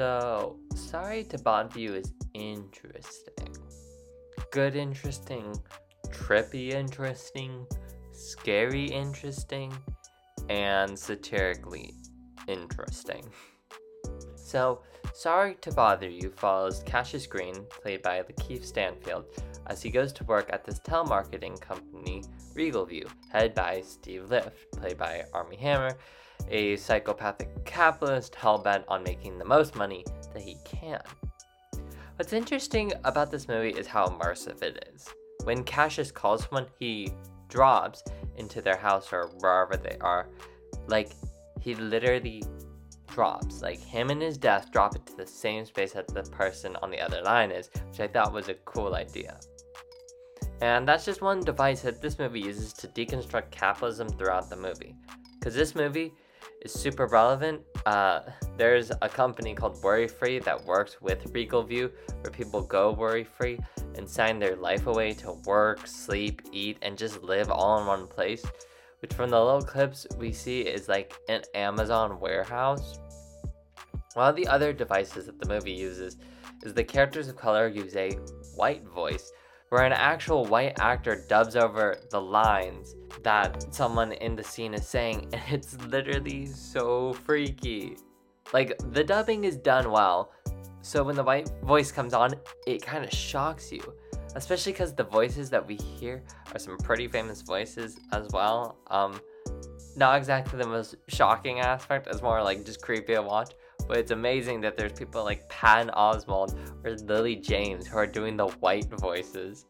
So, sorry to bother you is interesting. Good, interesting, trippy, interesting, scary, interesting, and satirically interesting. So, Sorry to Bother You follows Cassius Green, played by Lakeith Stanfield, as he goes to work at this telemarketing company, Regal View, headed by Steve Lift, played by Armie Hammer, a psychopathic capitalist hell-bent on making the most money that he can. What's interesting about this movie is how immersive it is. When Cassius calls someone, he drops into their house or wherever they are. Like, he literally drops. Like, him and his death drop into the same space that the person on the other line is, which I thought was a cool idea. And that's just one device that this movie uses to deconstruct capitalism throughout the movie. Because this movie is super relevant. Uh, there's a company called Worry Free that works with Regal View, where people go worry free and sign their life away to work, sleep, eat, and just live all in one place. Which, from the little clips we see, is like an Amazon warehouse. One of the other devices that the movie uses is the characters of color use a white voice where an actual white actor dubs over the lines that someone in the scene is saying, and it's literally so freaky. Like, the dubbing is done well, so when the white voice comes on, it kind of shocks you. Especially because the voices that we hear are some pretty famous voices as well. Um, not exactly the most shocking aspect, it's more like just creepy to watch. But it's amazing that there's people like Patton Oswalt or Lily James who are doing the white voices.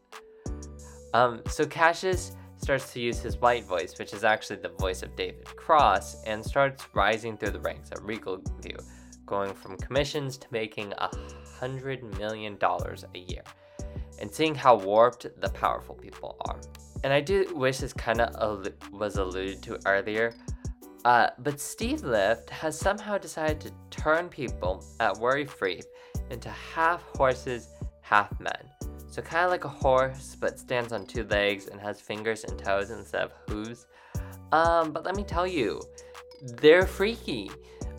Um, so Cassius starts to use his white voice, which is actually the voice of David Cross, and starts rising through the ranks at Regal View, going from commissions to making a hundred million dollars a year, and seeing how warped the powerful people are. And I do wish this kind of al- was alluded to earlier, uh, but Steve Lift has somehow decided to turn people at Worry Free into half horses, half men. So, kind of like a horse, but stands on two legs and has fingers and toes instead of hooves. Um, but let me tell you, they're freaky.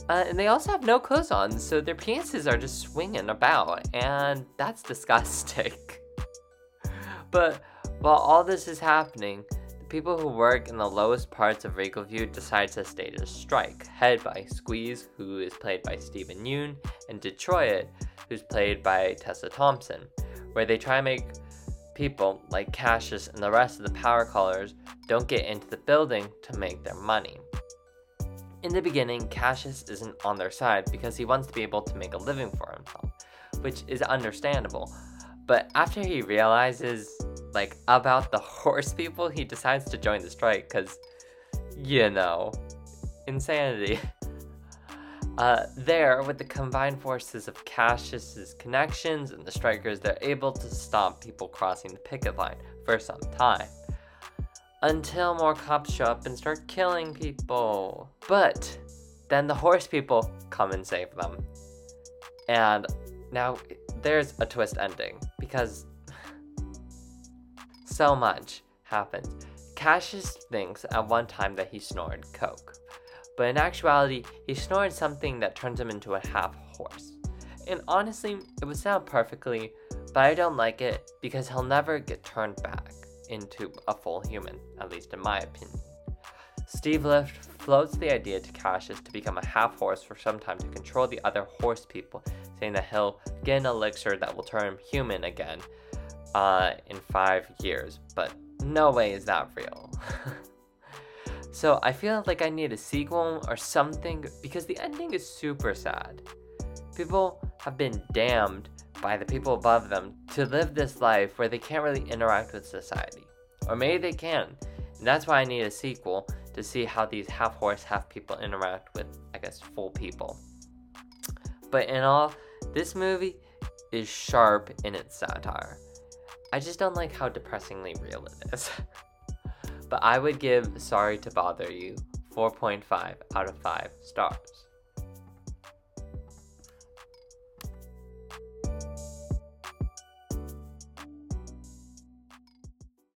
Uh, and they also have no clothes on, so their penises are just swinging about, and that's disgusting. but while all this is happening, people who work in the lowest parts of Regal View decide to stage a strike, headed by Squeeze, who is played by Steven Yeun, and Detroit, who's played by Tessa Thompson, where they try to make people like Cassius and the rest of the power callers don't get into the building to make their money. In the beginning, Cassius isn't on their side because he wants to be able to make a living for himself, which is understandable. But after he realizes like about the horse people, he decides to join the strike because, you know, insanity. Uh, there, with the combined forces of Cassius's connections and the strikers, they're able to stop people crossing the picket line for some time. Until more cops show up and start killing people. But then the horse people come and save them. And now there's a twist ending because so much happens. Cassius thinks at one time that he snorted coke, but in actuality, he snorted something that turns him into a half horse. And honestly, it would sound perfectly, but I don't like it because he'll never get turned back into a full human, at least in my opinion. Steve Lift floats the idea to Cassius to become a half horse for some time to control the other horse people, saying that he'll get an elixir that will turn him human again uh, in five years, but no way is that real. so I feel like I need a sequel or something because the ending is super sad. People have been damned by the people above them to live this life where they can't really interact with society. Or maybe they can. And that's why I need a sequel to see how these half horse, half people interact with, I guess, full people. But in all, this movie is sharp in its satire. I just don't like how depressingly real it is. but I would give Sorry to Bother You 4.5 out of 5 stars.